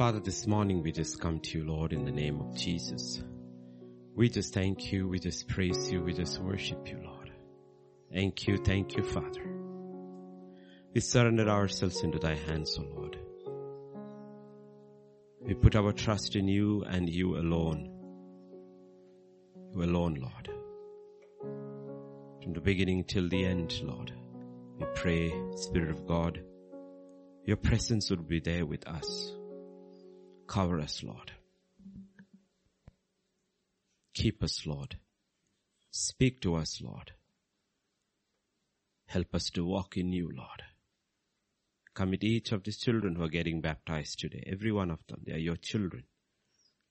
Father, this morning we just come to you, Lord, in the name of Jesus. We just thank you, we just praise you, we just worship you, Lord. Thank you, thank you, Father. We surrender ourselves into thy hands, O Lord. We put our trust in you and you alone. You alone, Lord. From the beginning till the end, Lord. We pray, Spirit of God, your presence would be there with us. Cover us, Lord. Keep us, Lord. Speak to us, Lord. Help us to walk in you, Lord. Commit each of these children who are getting baptized today. Every one of them. They are your children.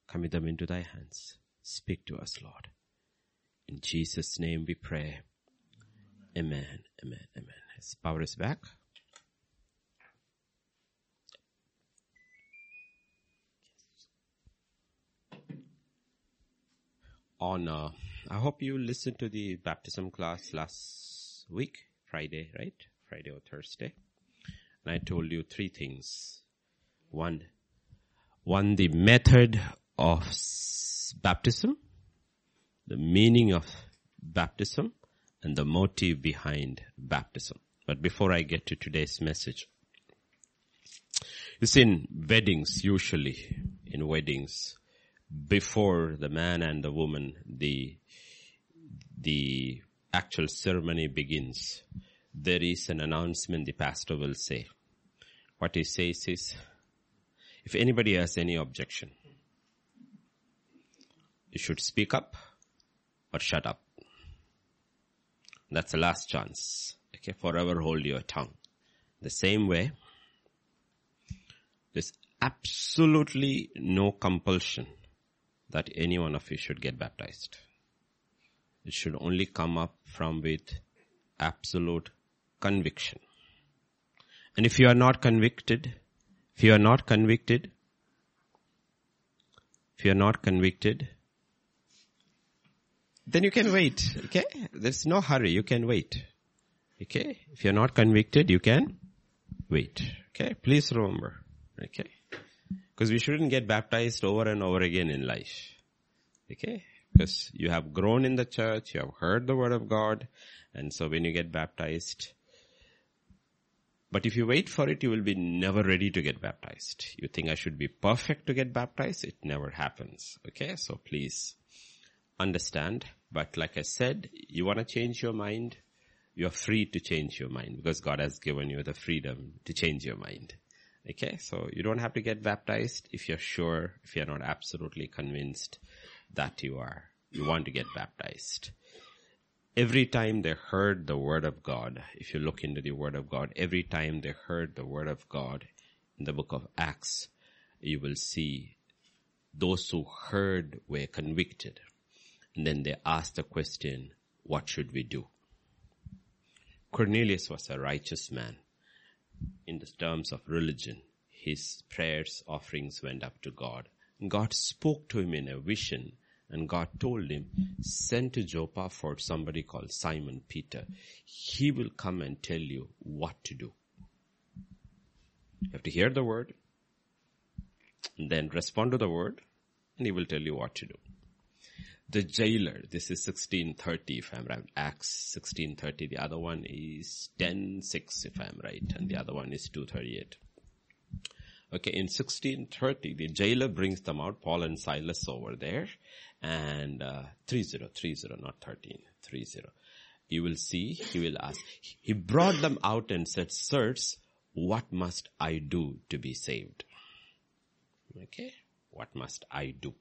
Commit them into thy hands. Speak to us, Lord. In Jesus' name we pray. Amen. Amen. Amen. His power is back. On, uh, I hope you listened to the baptism class last week, Friday, right? Friday or Thursday. And I told you three things. One, one, the method of baptism, the meaning of baptism, and the motive behind baptism. But before I get to today's message, you see in weddings, usually in weddings, before the man and the woman, the, the actual ceremony begins, there is an announcement the pastor will say. What he says is, if anybody has any objection, you should speak up or shut up. That's the last chance. Okay, forever hold your tongue. The same way, there's absolutely no compulsion that any one of you should get baptized. It should only come up from with absolute conviction. And if you are not convicted, if you are not convicted, if you are not convicted, then you can wait. Okay? There's no hurry. You can wait. Okay? If you're not convicted, you can wait. Okay? Please remember. Okay? Because we shouldn't get baptized over and over again in life. Okay? Because you have grown in the church, you have heard the word of God, and so when you get baptized, but if you wait for it, you will be never ready to get baptized. You think I should be perfect to get baptized? It never happens. Okay? So please understand but like I said, you want to change your mind, you're free to change your mind because God has given you the freedom to change your mind. Okay, so you don't have to get baptized if you're sure, if you're not absolutely convinced that you are, you want to get baptized. Every time they heard the word of God, if you look into the word of God, every time they heard the word of God in the book of Acts, you will see those who heard were convicted. And then they asked the question, what should we do? Cornelius was a righteous man. In the terms of religion, his prayers, offerings went up to God. God spoke to him in a vision and God told him, send to Joppa for somebody called Simon Peter. He will come and tell you what to do. You have to hear the word, and then respond to the word, and he will tell you what to do the jailer, this is 1630 if I'm right, Acts 1630, the other one is 10.6 if I'm right, and the other one is 238. Okay, in 1630, the jailer brings them out, Paul and Silas over there, and uh, 30, 30, not 13, 30. You will see, he will ask, he brought them out and said, Sirs, what must I do to be saved? Okay, what must I do?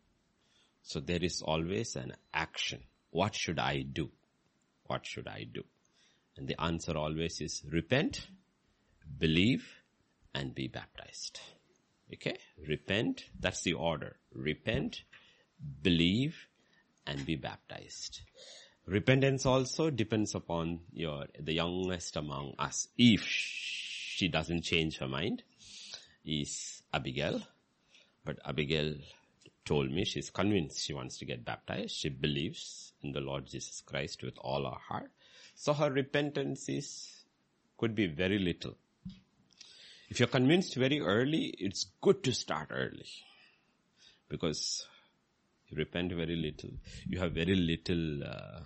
So there is always an action. What should I do? What should I do? And the answer always is repent, believe, and be baptized. Okay? Repent, that's the order. Repent, believe, and be baptized. Repentance also depends upon your, the youngest among us. If she doesn't change her mind, is Abigail. But Abigail told me she's convinced she wants to get baptized. She believes in the Lord Jesus Christ with all her heart. So her repentance is, could be very little. If you're convinced very early, it's good to start early. Because you repent very little. You have very little uh,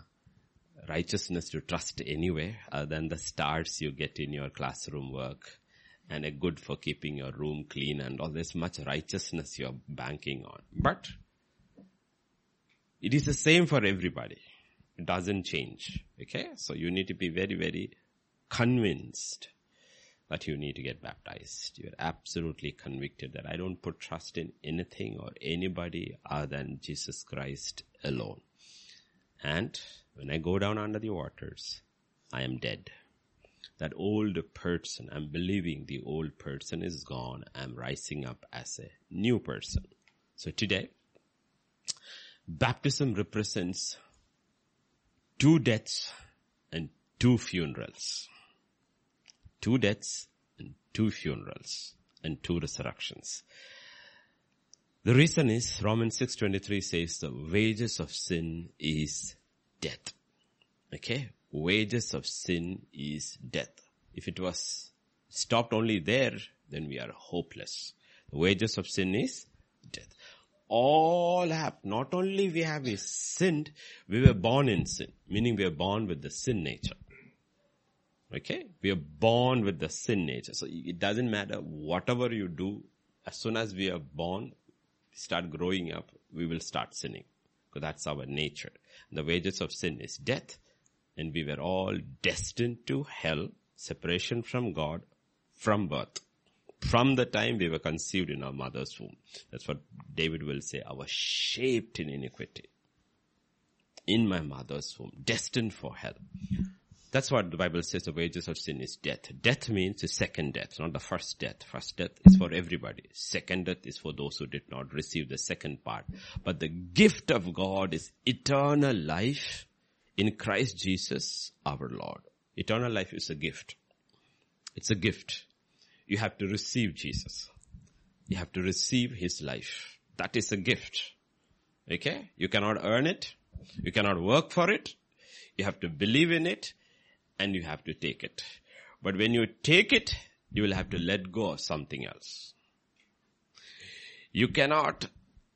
righteousness to trust anyway, other than the stars you get in your classroom work and a good for keeping your room clean and all this much righteousness you're banking on. But it is the same for everybody. It doesn't change. Okay? So you need to be very, very convinced that you need to get baptized. You're absolutely convicted that I don't put trust in anything or anybody other than Jesus Christ alone. And when I go down under the waters, I am dead. That old person, I'm believing the old person is gone. I'm rising up as a new person. So today, baptism represents two deaths and two funerals two deaths and two funerals and two resurrections. The reason is Romans 6.23 says the wages of sin is death. Okay? Wages of sin is death. If it was stopped only there, then we are hopeless. The wages of sin is death. All have, not only we have sinned, we were born in sin, meaning we are born with the sin nature. Okay? We are born with the sin nature. So it doesn't matter whatever you do, as soon as we are born, start growing up, we will start sinning. Because that's our nature. The wages of sin is death, and we were all destined to hell, separation from God, from birth. From the time we were conceived in our mother's womb. That's what David will say, I was shaped in iniquity. In my mother's womb, destined for hell. That's what the Bible says the wages of sin is death. Death means the second death, not the first death. First death is for everybody. Second death is for those who did not receive the second part. But the gift of God is eternal life in Christ Jesus our Lord. Eternal life is a gift. It's a gift. You have to receive Jesus. You have to receive His life. That is a gift. Okay? You cannot earn it. You cannot work for it. You have to believe in it and you have to take it. But when you take it, you will have to let go of something else. You cannot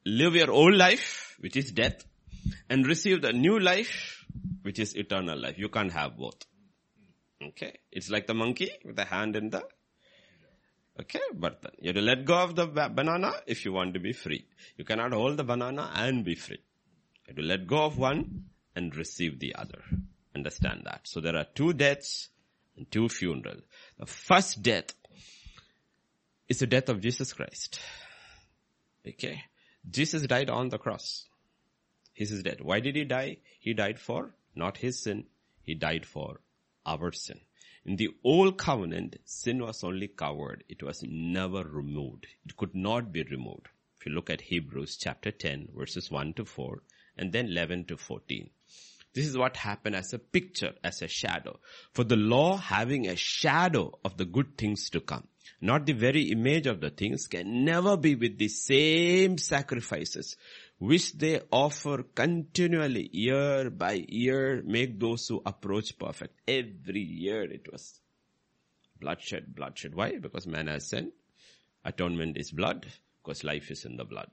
live your old life, which is death, and receive the new life, which is eternal life. You can't have both. Okay? It's like the monkey with the hand in the Okay, but then you have to let go of the banana if you want to be free. You cannot hold the banana and be free. You have to let go of one and receive the other. Understand that. So there are two deaths and two funerals. The first death is the death of Jesus Christ. Okay. Jesus died on the cross. He's his dead. Why did he die? He died for not his sin. He died for our sin. In the old covenant, sin was only covered. It was never removed. It could not be removed. If you look at Hebrews chapter 10 verses 1 to 4 and then 11 to 14. This is what happened as a picture, as a shadow. For the law having a shadow of the good things to come, not the very image of the things, can never be with the same sacrifices which they offer continually year by year make those who approach perfect. Every year it was bloodshed, bloodshed. Why? Because man has sinned. Atonement is blood, because life is in the blood.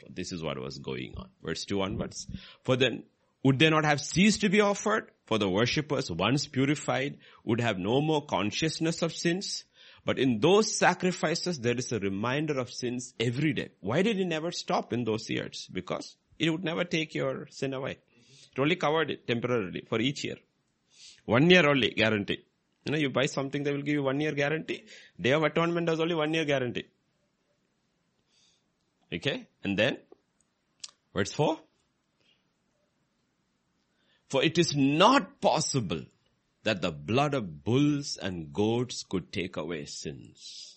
So this is what was going on. Verse 2 onwards. For then would they not have ceased to be offered? For the worshippers, once purified, would have no more consciousness of sins. But in those sacrifices, there is a reminder of sins every day. Why did it never stop in those years? Because it would never take your sin away. It only covered it temporarily for each year. One year only guarantee. You know, you buy something, they will give you one year guarantee. Day of atonement has only one year guarantee. Okay? And then, verse 4. For it is not possible that the blood of bulls and goats could take away sins.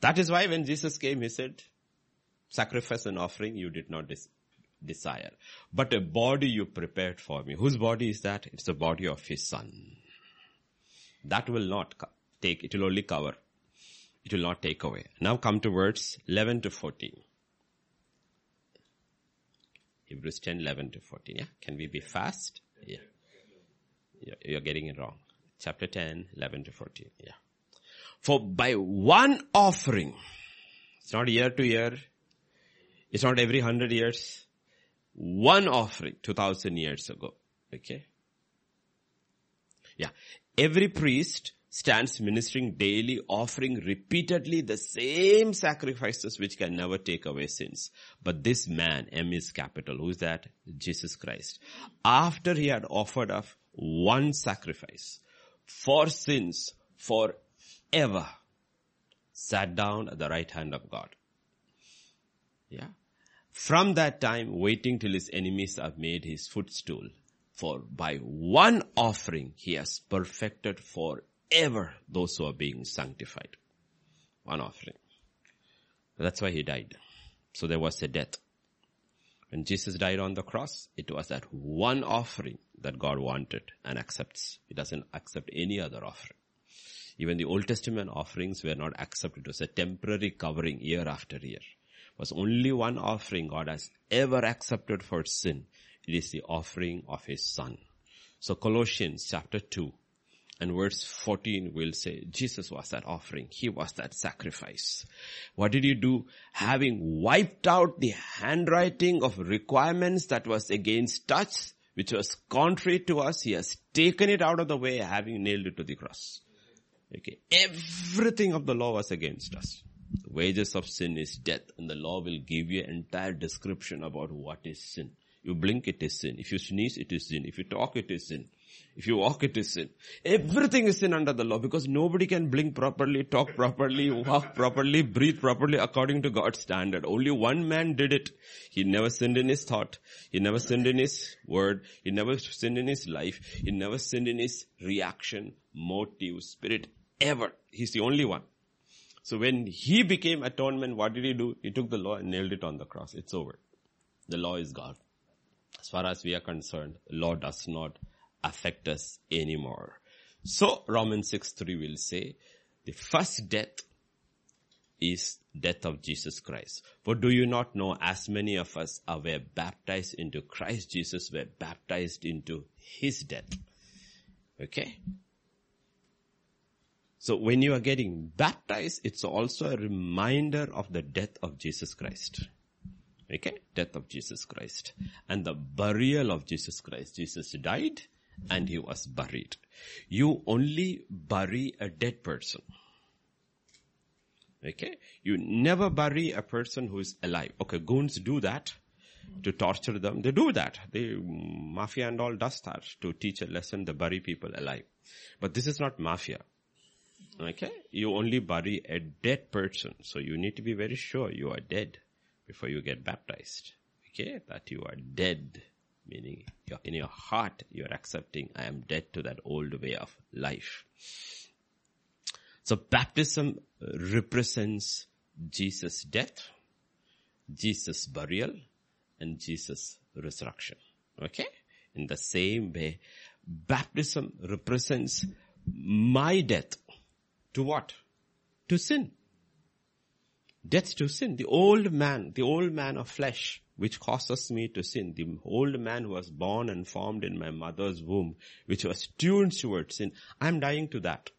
That is why when Jesus came, he said, sacrifice and offering you did not des- desire, but a body you prepared for me. Whose body is that? It's the body of his son. That will not take, it will only cover. It will not take away. Now come to words 11 to 14. Hebrews 10, 11 to 14. Yeah. Can we be fast? Yeah. You're getting it wrong. Chapter 10, 11 to 14. Yeah. For by one offering, it's not year to year, it's not every hundred years, one offering, 2000 years ago. Okay? Yeah. Every priest stands ministering daily, offering repeatedly the same sacrifices which can never take away sins. But this man, M is capital, who is that? Jesus Christ. After he had offered up one sacrifice for sins forever, sat down at the right hand of God. Yeah. From that time, waiting till his enemies are made his footstool. For by one offering he has perfected for ever those who are being sanctified. One offering. That's why he died. So there was a death. When Jesus died on the cross, it was that one offering that God wanted and accepts. He doesn't accept any other offering. Even the Old Testament offerings were not accepted. It was a temporary covering year after year. It was only one offering God has ever accepted for sin. It is the offering of His Son. So Colossians chapter 2 and verse 14 will say, Jesus was that offering. He was that sacrifice. What did he do? Having wiped out the handwriting of requirements that was against us, which was contrary to us, he has taken it out of the way, having nailed it to the cross. Okay. Everything of the law was against us. The wages of sin is death, and the law will give you an entire description about what is sin. You blink, it is sin. If you sneeze, it is sin. If you talk, it is sin. If you walk, it is sin. Everything is sin under the law because nobody can blink properly, talk properly, walk properly, breathe properly according to God's standard. Only one man did it. He never sinned in his thought. He never sinned in his word. He never sinned in his life. He never sinned in his reaction, motive, spirit, ever. He's the only one. So when he became atonement, what did he do? He took the law and nailed it on the cross. It's over. The law is God. As far as we are concerned, law does not affect us anymore. So Romans 6 3 will say, the first death is death of Jesus Christ. For do you not know as many of us are were baptized into Christ Jesus were baptized into his death. Okay? So when you are getting baptized, it's also a reminder of the death of Jesus Christ. Okay? Death of Jesus Christ. And the burial of Jesus Christ. Jesus died and he was buried. You only bury a dead person. Okay? You never bury a person who is alive. Okay, goons do that to torture them. They do that. The mafia and all does that to teach a lesson. They bury people alive. But this is not mafia. Okay? You only bury a dead person. So you need to be very sure you are dead before you get baptized. Okay? That you are dead meaning you're, in your heart you're accepting I am dead to that old way of life. So baptism represents Jesus' death, Jesus' burial, and Jesus' resurrection. Okay? In the same way, baptism represents my death to what? To sin. Death to sin. The old man, the old man of flesh which causes me to sin. The old man who was born and formed in my mother's womb, which was tuned towards sin. I'm dying to that.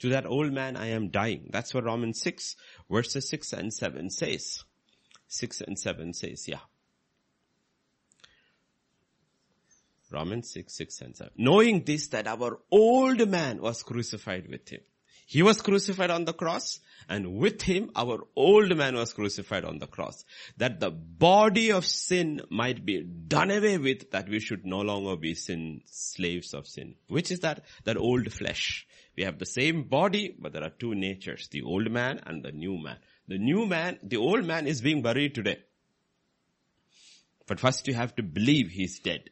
To that old man I am dying. That's what Romans 6 verses 6 and 7 says. 6 and 7 says, yeah. Romans 6, 6 and 7. Knowing this that our old man was crucified with him. He was crucified on the cross and with him our old man was crucified on the cross. That the body of sin might be done away with, that we should no longer be sin, slaves of sin. Which is that, that old flesh. We have the same body, but there are two natures, the old man and the new man. The new man, the old man is being buried today. But first you have to believe he's dead.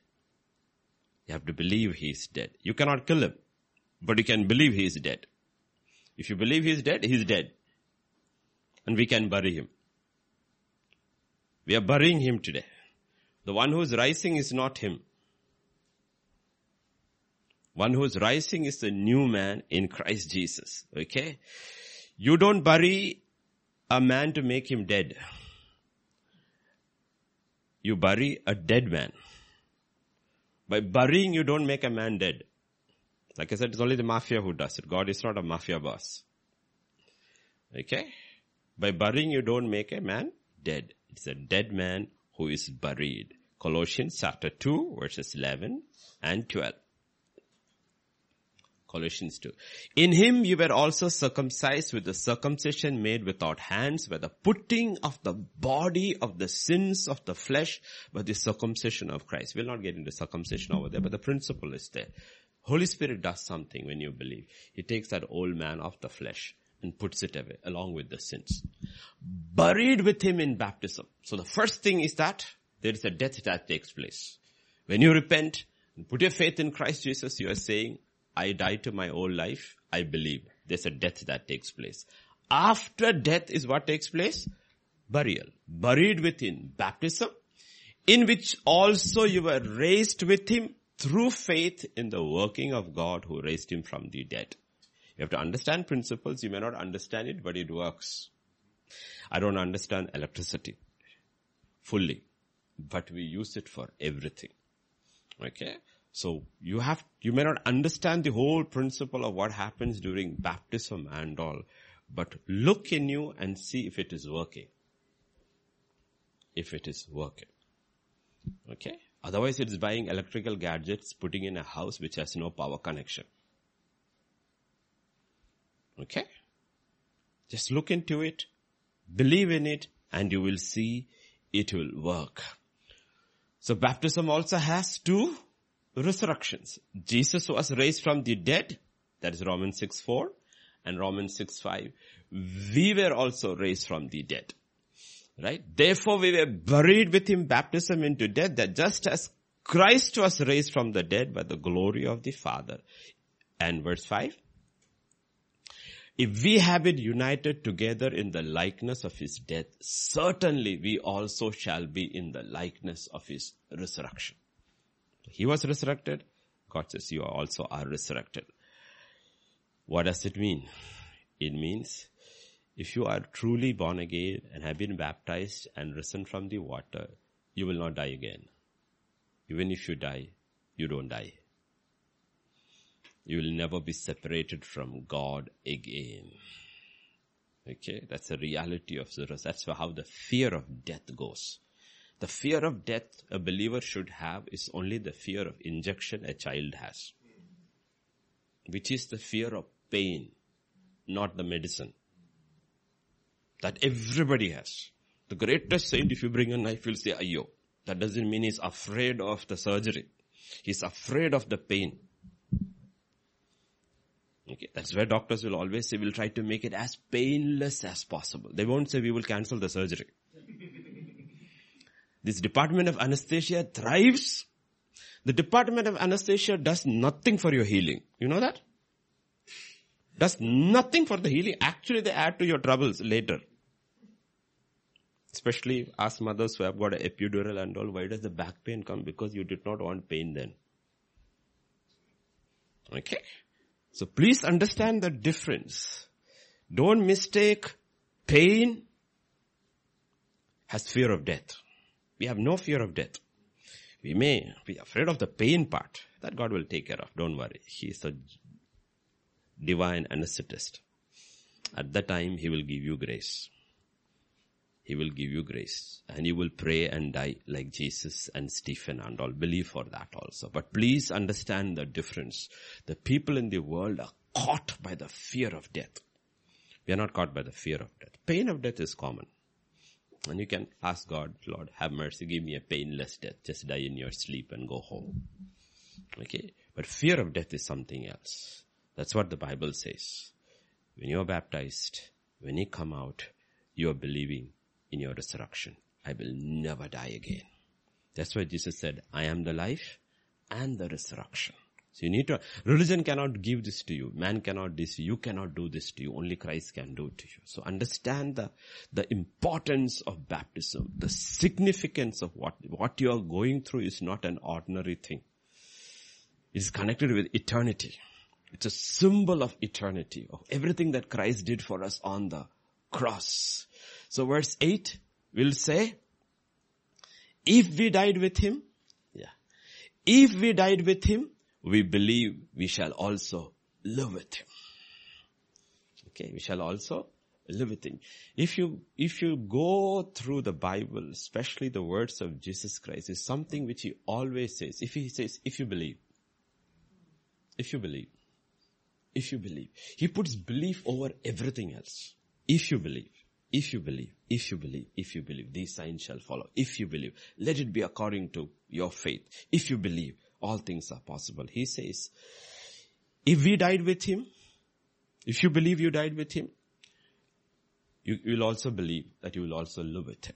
You have to believe he's dead. You cannot kill him, but you can believe he is dead. If you believe he is dead, he is dead and we can bury him. We are burying him today. The one who is rising is not him. One who is rising is the new man in Christ Jesus. Okay? You don't bury a man to make him dead. You bury a dead man. By burying, you don't make a man dead. Like I said, it's only the mafia who does it. God is not a mafia boss. Okay? By burying you don't make a man dead. It's a dead man who is buried. Colossians chapter 2 verses 11 and 12. Colossians 2. In him you were also circumcised with the circumcision made without hands by the putting of the body of the sins of the flesh by the circumcision of Christ. We'll not get into circumcision over there, but the principle is there. Holy Spirit does something when you believe. He takes that old man of the flesh and puts it away along with the sins. Buried with him in baptism. So the first thing is that there is a death that takes place. When you repent and put your faith in Christ Jesus, you are saying, I die to my old life. I believe there's a death that takes place. After death is what takes place? Burial. Buried within baptism, in which also you were raised with him through faith in the working of God who raised him from the dead. You have to understand principles. You may not understand it, but it works. I don't understand electricity fully, but we use it for everything. Okay? So you have, you may not understand the whole principle of what happens during baptism and all, but look in you and see if it is working. If it is working. Okay? Otherwise it's buying electrical gadgets, putting in a house which has no power connection. Okay? Just look into it, believe in it, and you will see it will work. So baptism also has two resurrections. Jesus was raised from the dead. That is Romans 6 4 and Romans 6 5. We were also raised from the dead. Right? Therefore we were buried with him baptism into death that just as Christ was raised from the dead by the glory of the Father. And verse 5. If we have it united together in the likeness of his death, certainly we also shall be in the likeness of his resurrection. He was resurrected. God says you also are resurrected. What does it mean? It means if you are truly born again and have been baptized and risen from the water, you will not die again. Even if you die, you don't die. You will never be separated from God again. Okay, that's the reality of the. That's how the fear of death goes. The fear of death a believer should have is only the fear of injection a child has. Which is the fear of pain, not the medicine. That everybody has. The greatest saint, if you bring a knife, will say, Ayo. That doesn't mean he's afraid of the surgery. He's afraid of the pain. Okay, that's where doctors will always say, we'll try to make it as painless as possible. They won't say we will cancel the surgery. This department of anesthesia thrives. The department of anesthesia does nothing for your healing. You know that? Does nothing for the healing. Actually, they add to your troubles later. Especially us mothers who have got an epidural and all. Why does the back pain come? Because you did not want pain then. Okay? So please understand the difference. Don't mistake pain has fear of death. We have no fear of death. We may be afraid of the pain part. That God will take care of. Don't worry. He is a divine anesthetist. At that time, He will give you grace. He will give you grace. And you will pray and die like Jesus and Stephen and all. Believe for that also. But please understand the difference. The people in the world are caught by the fear of death. We are not caught by the fear of death. Pain of death is common. And you can ask God, Lord, have mercy, give me a painless death. Just die in your sleep and go home. Okay? But fear of death is something else. That's what the Bible says. When you are baptized, when you come out, you are believing in your resurrection. I will never die again. That's why Jesus said, I am the life and the resurrection. So you need to, religion cannot give this to you. Man cannot this, you cannot do this to you. Only Christ can do it to you. So understand the, the importance of baptism. The significance of what, what you are going through is not an ordinary thing. It is connected with eternity. It's a symbol of eternity, of everything that Christ did for us on the cross. So verse 8 will say, if we died with him, yeah, if we died with him, we believe we shall also live with him. Okay, we shall also live with him. If you, if you go through the Bible, especially the words of Jesus Christ, is something which he always says. If he says, if you believe, if you believe, if you believe, he puts belief over everything else. If you believe, if you believe, if you believe, if you believe, these signs shall follow. If you believe, let it be according to your faith. If you believe, all things are possible. He says, if we died with him, if you believe you died with him, you will also believe that you will also live with him.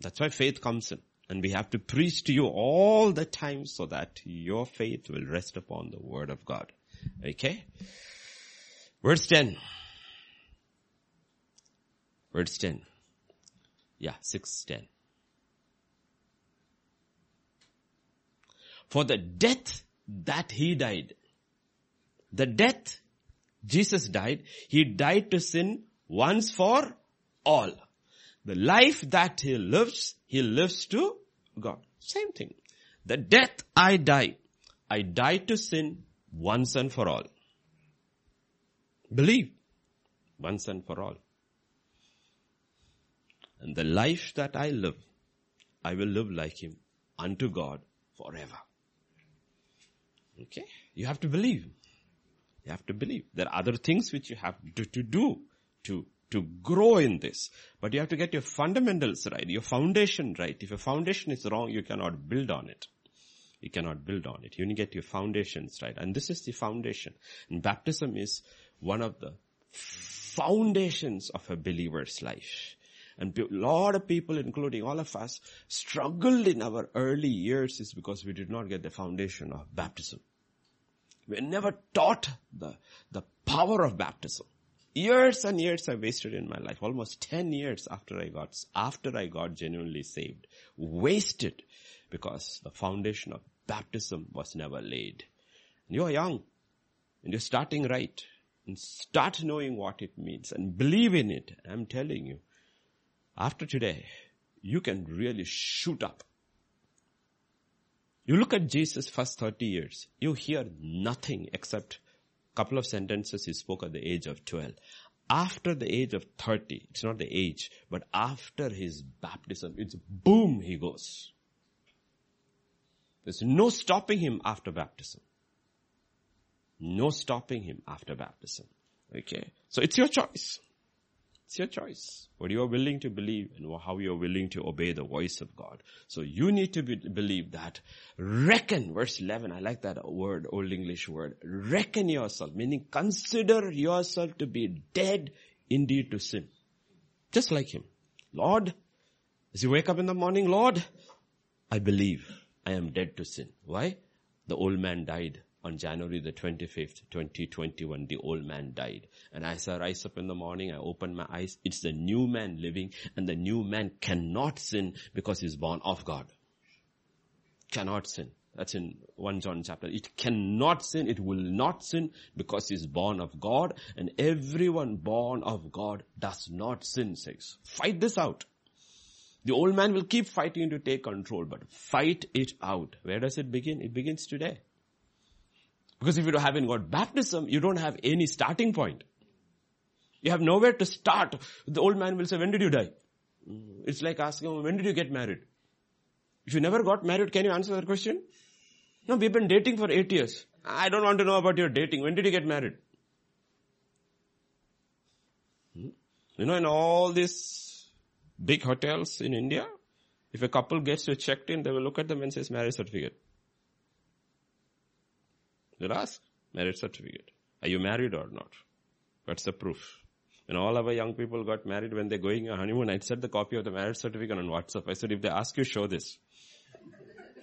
That's why faith comes in. And we have to preach to you all the time so that your faith will rest upon the word of God. Okay? Verse 10. Verse 10. Yeah, 610. For the death that he died, the death Jesus died, he died to sin once for all. The life that he lives, he lives to God. Same thing. The death I die, I die to sin once and for all. Believe once and for all. And the life that I live, I will live like him unto God forever. Okay? You have to believe. You have to believe. There are other things which you have to, to do to, to grow in this. But you have to get your fundamentals right, your foundation right. If your foundation is wrong, you cannot build on it. You cannot build on it. You need to get your foundations right. And this is the foundation. And baptism is one of the foundations of a believer's life. And a lot of people, including all of us, struggled in our early years is because we did not get the foundation of baptism. We never taught the, the power of baptism. Years and years I wasted in my life, almost 10 years after I got, after I got genuinely saved. Wasted because the foundation of baptism was never laid. And you're young and you're starting right and start knowing what it means and believe in it. I'm telling you, after today, you can really shoot up. You look at Jesus' first 30 years, you hear nothing except a couple of sentences he spoke at the age of 12. After the age of 30, it's not the age, but after his baptism, it's boom, he goes. There's no stopping him after baptism. No stopping him after baptism. Okay. So it's your choice. It's your choice. What you are willing to believe and how you are willing to obey the voice of God. So you need to be, believe that. Reckon, verse 11, I like that word, Old English word. Reckon yourself, meaning consider yourself to be dead indeed to sin. Just like him. Lord, as you wake up in the morning, Lord, I believe I am dead to sin. Why? The old man died on January the 25th, 2021, the old man died. And as I rise up in the morning, I open my eyes, it's the new man living and the new man cannot sin because he's born of God. Cannot sin. That's in 1 John chapter. It cannot sin, it will not sin because he's born of God and everyone born of God does not sin, says. Fight this out. The old man will keep fighting to take control, but fight it out. Where does it begin? It begins today. Because if you haven't got baptism, you don't have any starting point. You have nowhere to start. The old man will say, when did you die? It's like asking, when did you get married? If you never got married, can you answer that question? No, we've been dating for eight years. I don't want to know about your dating. When did you get married? Hmm? You know, in all these big hotels in India, if a couple gets to checked in, they will look at them and says marriage certificate. They'll ask, marriage certificate. Are you married or not? What's the proof? When all our young people got married when they're going on honeymoon, I sent the copy of the marriage certificate on WhatsApp. I said, if they ask you, show this.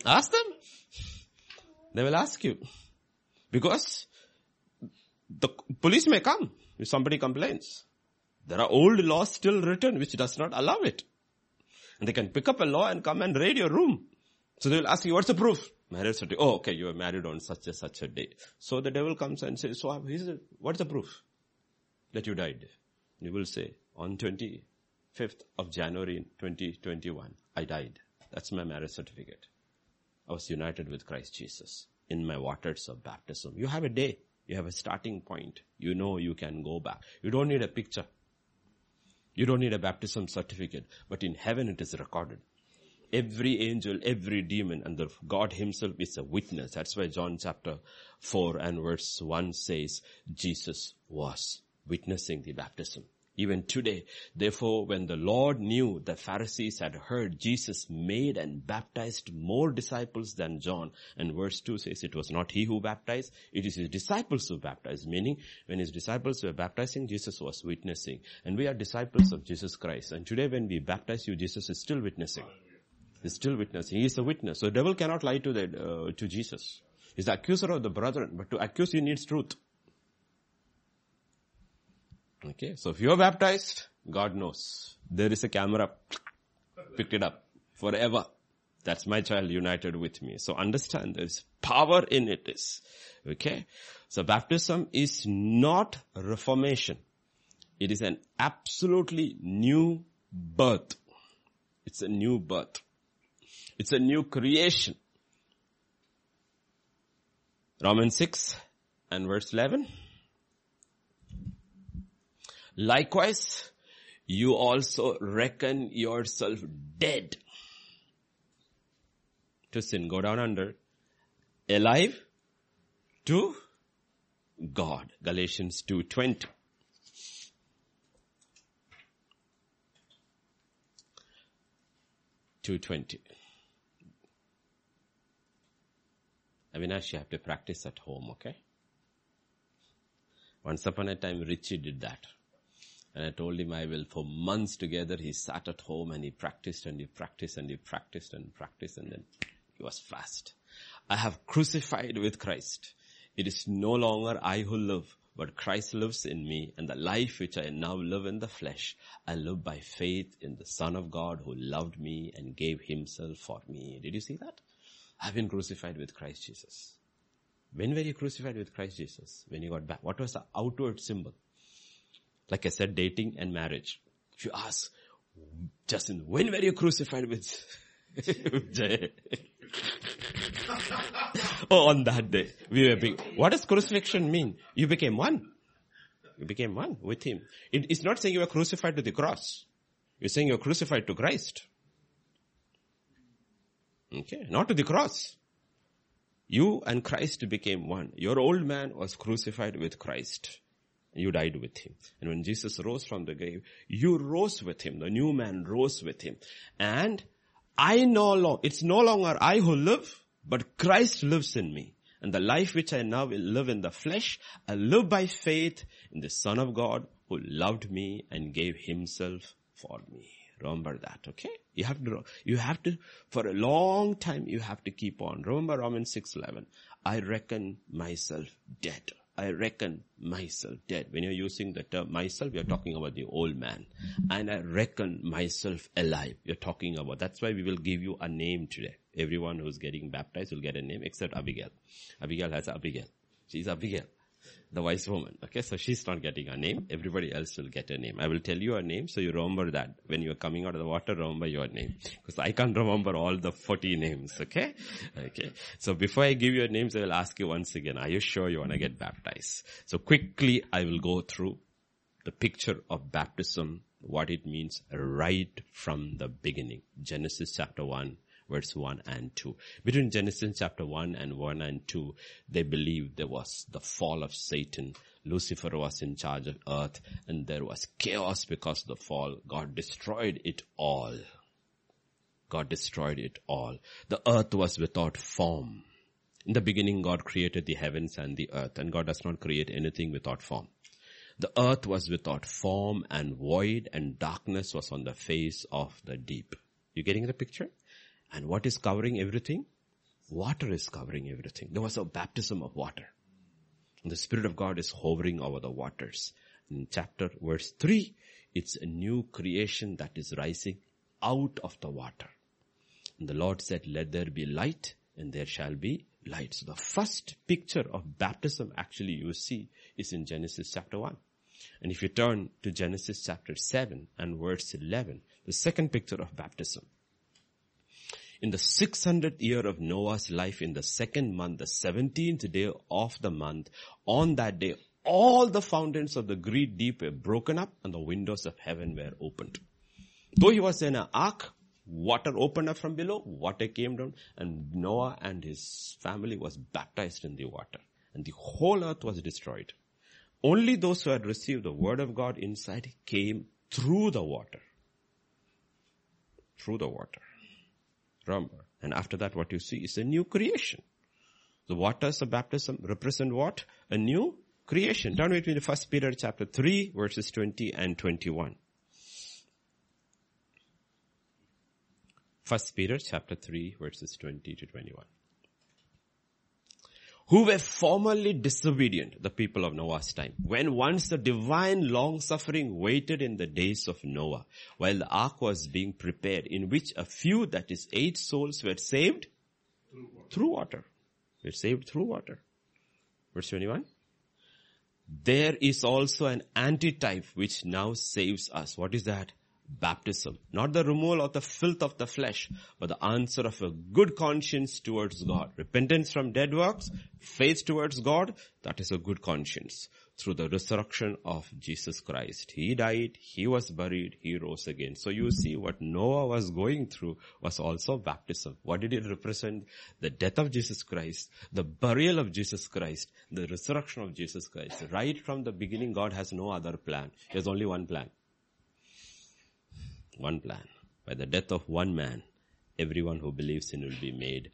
Ask them. They will ask you. Because the police may come if somebody complains. There are old laws still written which does not allow it. And they can pick up a law and come and raid your room. So they will ask you, what's the proof? Marriage certificate. Oh, okay, you were married on such a such a day. So the devil comes and says, so what's the proof that you died? You will say, on 25th of January 2021, I died. That's my marriage certificate. I was united with Christ Jesus in my waters of baptism. You have a day. You have a starting point. You know you can go back. You don't need a picture. You don't need a baptism certificate, but in heaven it is recorded. Every angel, every demon, and the God himself is a witness. That's why John chapter 4 and verse 1 says, Jesus was witnessing the baptism. Even today, therefore, when the Lord knew the Pharisees had heard Jesus made and baptized more disciples than John, and verse 2 says it was not he who baptized, it is his disciples who baptized, meaning when his disciples were baptizing, Jesus was witnessing. And we are disciples of Jesus Christ. And today when we baptize you, Jesus is still witnessing. He's still witnessing. He is a witness. So devil cannot lie to the, uh, to Jesus. He's the accuser of the brethren, but to accuse he needs truth. Okay, so if you're baptized, God knows. There is a camera, picked it up forever. That's my child united with me. So understand there's power in it is. Okay. So baptism is not reformation. It is an absolutely new birth. It's a new birth. It's a new creation. Romans 6 and verse 11. Likewise, you also reckon yourself dead to sin. Go down under. Alive to God. Galatians 2.20. Two twenty. Avinash, you have to practice at home, okay? Once upon a time, Richie did that. And I told him I will for months together. He sat at home and he practiced and he practiced and he practiced and practiced and then he was fast. I have crucified with Christ. It is no longer I who live, but Christ lives in me and the life which I now live in the flesh, I live by faith in the Son of God who loved me and gave himself for me. Did you see that? I've been crucified with Christ Jesus. When were you crucified with Christ Jesus? When you got back. What was the outward symbol? Like I said, dating and marriage. If you ask, Justin, when were you crucified with Jay? oh, on that day. We were big. What does crucifixion mean? You became one. You became one with him. It, it's not saying you were crucified to the cross. You're saying you're crucified to Christ. Okay, not to the cross. You and Christ became one. Your old man was crucified with Christ. You died with him. And when Jesus rose from the grave, you rose with him. The new man rose with him. And I no longer, it's no longer I who live, but Christ lives in me. And the life which I now live in the flesh, I live by faith in the Son of God who loved me and gave himself for me. Remember that, okay? You have to, you have to, for a long time, you have to keep on. Remember Romans 6.11. I reckon myself dead. I reckon myself dead. When you're using the term myself, you're talking about the old man. And I reckon myself alive. You're talking about, that's why we will give you a name today. Everyone who's getting baptized will get a name except Abigail. Abigail has Abigail. She's Abigail the wise woman. Okay, so she's not getting a name. Everybody else will get a name. I will tell you a name so you remember that. When you are coming out of the water, remember your name. Because I can't remember all the 40 names, okay? Okay. So before I give you names, I will ask you once again, are you sure you want to get baptized? So quickly I will go through the picture of baptism, what it means right from the beginning. Genesis chapter 1, verse 1 and 2. Between Genesis chapter 1 and 1 and 2, they believed there was the fall of Satan. Lucifer was in charge of earth and there was chaos because of the fall. God destroyed it all. God destroyed it all. The earth was without form. In the beginning, God created the heavens and the earth, and God does not create anything without form. The earth was without form and void, and darkness was on the face of the deep. You getting the picture? And what is covering everything? Water is covering everything. There was a baptism of water. And the Spirit of God is hovering over the waters. In chapter verse 3, it's a new creation that is rising out of the water. And the Lord said, let there be light and there shall be light. So the first picture of baptism actually you see is in Genesis chapter 1. And if you turn to Genesis chapter 7 and verse 11, the second picture of baptism, in the 600th year of Noah's life in the second month, the 17th day of the month, on that day, all the fountains of the great deep were broken up and the windows of heaven were opened. Though he was in an ark, water opened up from below, water came down, and Noah and his family was baptized in the water. And the whole earth was destroyed. Only those who had received the word of God inside came through the water. Through the water. Remember. And after that what you see is a new creation. The waters of baptism represent what? A new creation. Turn with me to 1 Peter chapter 3 verses 20 and 21. 1 Peter chapter 3 verses 20 to 21. Who were formerly disobedient, the people of Noah's time, when once the divine long suffering waited in the days of Noah, while the ark was being prepared, in which a few, that is eight souls were saved through water. Through water. Were saved through water. Verse 21. There is also an antitype which now saves us. What is that? Baptism. Not the removal of the filth of the flesh, but the answer of a good conscience towards God. Repentance from dead works, faith towards God, that is a good conscience. Through the resurrection of Jesus Christ. He died, He was buried, He rose again. So you see what Noah was going through was also baptism. What did it represent? The death of Jesus Christ, the burial of Jesus Christ, the resurrection of Jesus Christ. Right from the beginning God has no other plan. There's only one plan one plan. By the death of one man, everyone who believes in will be made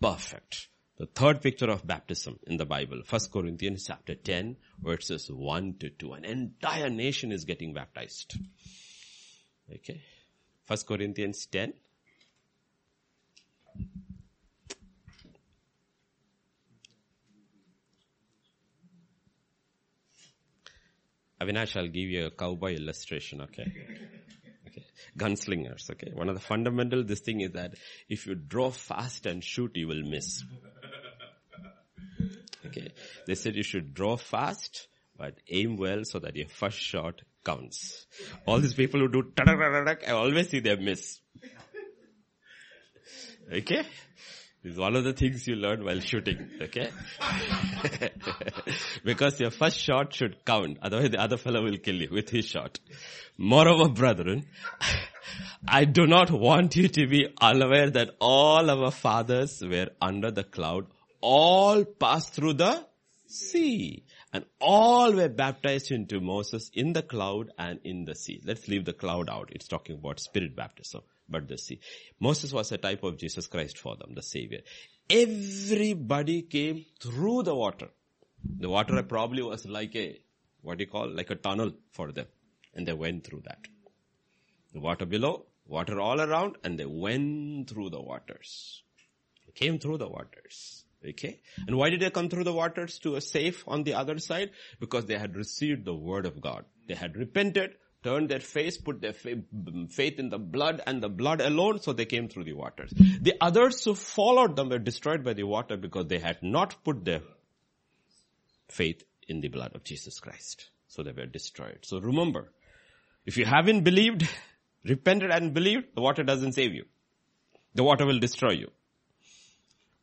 perfect. The third picture of baptism in the Bible, 1 Corinthians chapter 10 verses 1 to 2. An entire nation is getting baptized. Okay. 1 Corinthians 10. Avinash, I'll give you a cowboy illustration, okay? Gunslingers. Okay, one of the fundamental this thing is that if you draw fast and shoot, you will miss. Okay, they said you should draw fast, but aim well so that your first shot counts. All these people who do I always see them miss. Okay? Is one of the things you learn while shooting, okay? because your first shot should count, otherwise the other fellow will kill you with his shot. Moreover, brethren, I do not want you to be unaware that all our fathers were under the cloud, all passed through the sea, and all were baptized into Moses in the cloud and in the sea. Let's leave the cloud out. It's talking about spirit baptism but the sea. Moses was a type of Jesus Christ for them, the Savior. Everybody came through the water. The water probably was like a, what do you call, like a tunnel for them. And they went through that. The water below, water all around, and they went through the waters. They came through the waters. Okay? And why did they come through the waters to a safe on the other side? Because they had received the word of God. They had repented, turned their face, put their faith in the blood and the blood alone, so they came through the waters. The others who followed them were destroyed by the water because they had not put their faith in the blood of Jesus Christ. So they were destroyed. So remember, if you haven't believed, repented and believed, the water doesn't save you. The water will destroy you.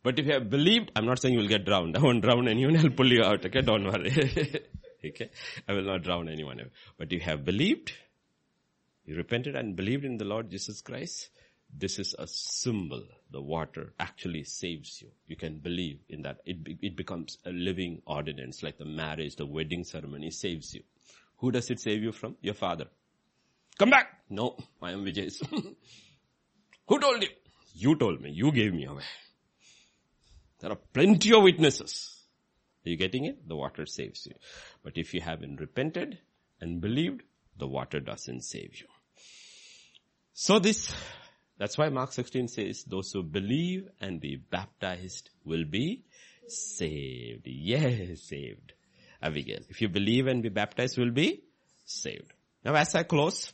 But if you have believed, I'm not saying you will get drowned. I won't drown anyone, I'll pull you out, okay? Don't worry. Okay? I will not drown anyone. But you have believed, you repented and believed in the Lord Jesus Christ. This is a symbol. The water actually saves you. You can believe in that. It, it becomes a living ordinance, like the marriage, the wedding ceremony saves you. Who does it save you from? Your father. Come back! No, I am Vijay's. Who told you? You told me. You gave me away. There are plenty of witnesses. Are you getting it? The water saves you. But if you haven't repented and believed, the water doesn't save you. So this, that's why Mark 16 says, those who believe and be baptized will be saved. Yes, saved. Abigail, if you believe and be baptized will be saved. Now as I close,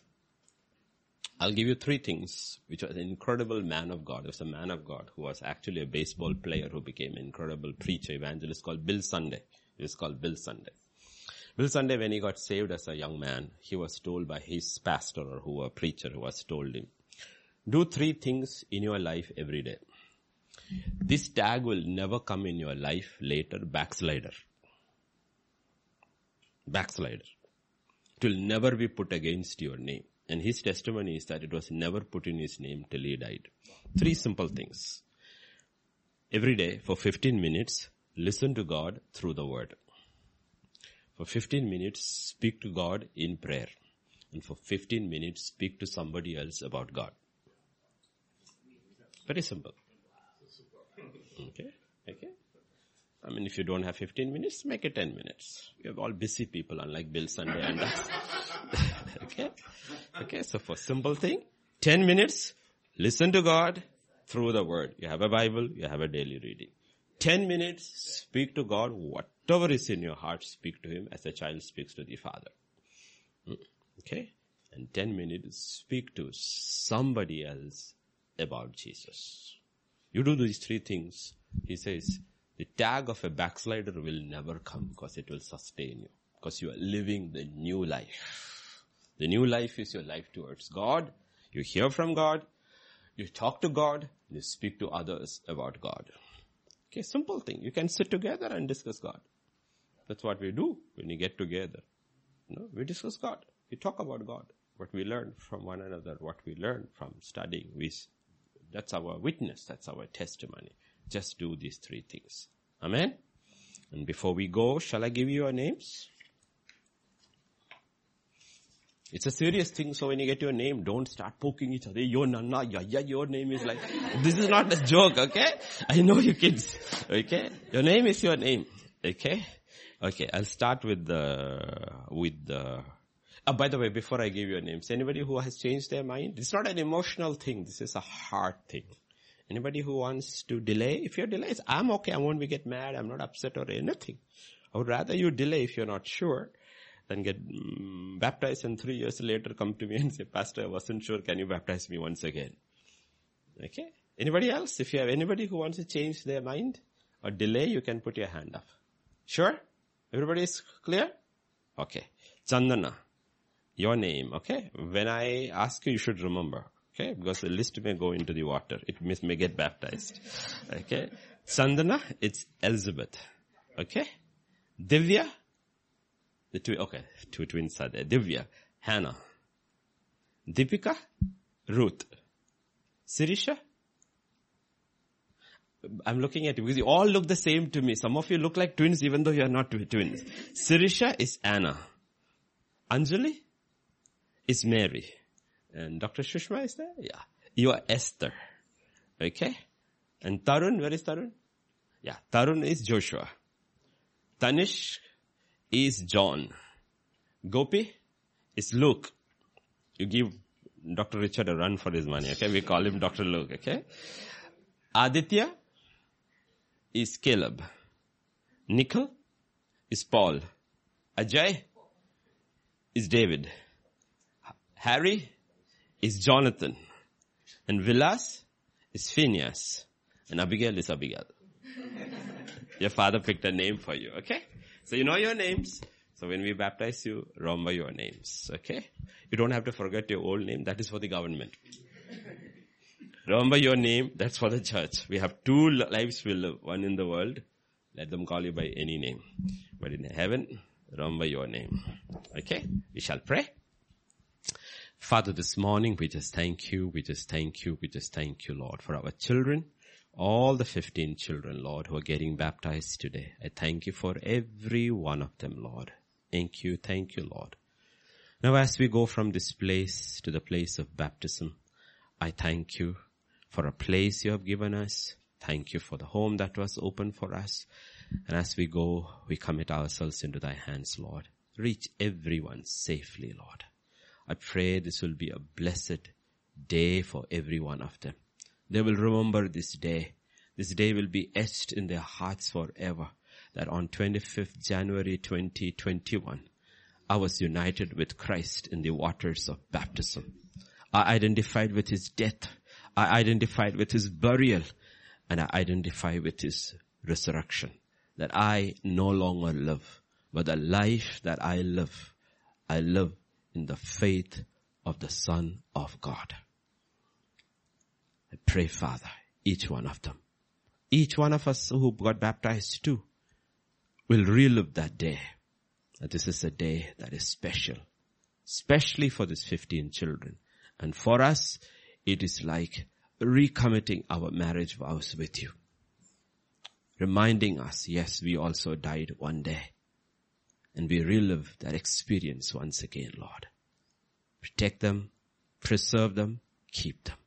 I'll give you three things, which was an incredible man of God. There was a man of God who was actually a baseball player who became an incredible preacher, evangelist called Bill Sunday. He was called Bill Sunday. Bill Sunday, when he got saved as a young man, he was told by his pastor or who a preacher who was told him, do three things in your life every day. This tag will never come in your life later, backslider. Backslider. It will never be put against your name. And his testimony is that it was never put in his name till he died. Three simple things. Every day for 15 minutes, listen to God through the word. For 15 minutes, speak to God in prayer. And for 15 minutes, speak to somebody else about God. Very simple. Okay? Okay? I mean, if you don't have 15 minutes, make it 10 minutes. You're all busy people, unlike Bill Sunday and us. okay? Okay, so for simple thing, 10 minutes, listen to God through the word. You have a Bible, you have a daily reading. 10 minutes, speak to God, whatever is in your heart, speak to Him as a child speaks to the Father. Hmm. Okay? And 10 minutes, speak to somebody else about Jesus. You do these three things, He says, the tag of a backslider will never come because it will sustain you. Because you are living the new life. The new life is your life towards God. You hear from God. You talk to God. You speak to others about God. Okay, simple thing. You can sit together and discuss God. That's what we do when we get together. You know, we discuss God. We talk about God. What we learn from one another, what we learn from studying. We, that's our witness. That's our testimony. Just do these three things. Amen. And before we go, shall I give you your names? It's a serious thing, so when you get your name, don't start poking each other. Your nana, yeah, your name is like, this is not a joke, okay? I know you kids, okay? Your name is your name, okay? Okay, I'll start with the, with the, uh, by the way, before I give you names, anybody who has changed their mind? It's not an emotional thing, this is a hard thing. Anybody who wants to delay, if you're delayed, I'm okay. I won't be get mad. I'm not upset or anything. I would rather you delay if you're not sure than get mm, baptized and three years later come to me and say, Pastor, I wasn't sure. Can you baptize me once again? Okay. Anybody else? If you have anybody who wants to change their mind or delay, you can put your hand up. Sure? Everybody is clear? Okay. Chandana. Your name, okay? When I ask you, you should remember. Okay, because the list may go into the water. It may, may get baptized. Okay. Sandana, it's Elizabeth. Okay. Divya, the two, okay, two twins are there. Divya, Hannah. Deepika, Ruth. Sirisha, I'm looking at you because you all look the same to me. Some of you look like twins even though you are not twins. Sirisha is Anna. Anjali is Mary. And Dr. Shushma is there? Yeah. You are Esther. Okay? And Tarun, where is Tarun? Yeah, Tarun is Joshua. Tanish is John. Gopi is Luke. You give Dr. Richard a run for his money, okay? We call him Dr. Luke, okay? Aditya is Caleb. Nikhil is Paul. Ajay is David. Harry is Jonathan. And Vilas is Phineas. And Abigail is Abigail. your father picked a name for you, okay? So you know your names. So when we baptize you, remember your names, okay? You don't have to forget your old name. That is for the government. remember your name. That's for the church. We have two lives we live. One in the world. Let them call you by any name. But in heaven, remember your name. Okay? We shall pray. Father, this morning we just thank you, we just thank you, we just thank you, Lord, for our children, all the 15 children, Lord, who are getting baptized today. I thank you for every one of them, Lord. Thank you, thank you, Lord. Now as we go from this place to the place of baptism, I thank you for a place you have given us. Thank you for the home that was open for us. And as we go, we commit ourselves into thy hands, Lord. Reach everyone safely, Lord. I pray this will be a blessed day for every one of them. They will remember this day. This day will be etched in their hearts forever. That on 25th January 2021, I was united with Christ in the waters of baptism. I identified with his death. I identified with his burial and I identify with his resurrection. That I no longer live, but the life that I live, I live in the faith of the Son of God. I pray, Father, each one of them, each one of us who got baptized too, will relive that day that this is a day that is special, especially for these 15 children. And for us, it is like recommitting our marriage vows with you. Reminding us, yes, we also died one day. And we relive that experience once again, Lord. Protect them, preserve them, keep them.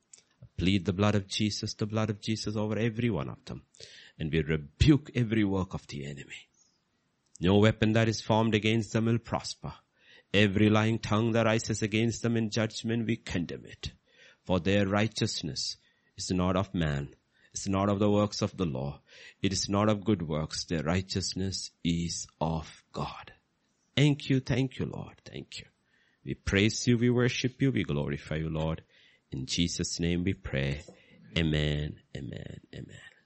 Plead the blood of Jesus, the blood of Jesus over every one of them. And we rebuke every work of the enemy. No weapon that is formed against them will prosper. Every lying tongue that rises against them in judgment, we condemn it. For their righteousness is not of man, it's not of the works of the law, it is not of good works, their righteousness is of God. Thank you, thank you, Lord, thank you. We praise you, we worship you, we glorify you, Lord. In Jesus' name we pray. Amen, amen, amen.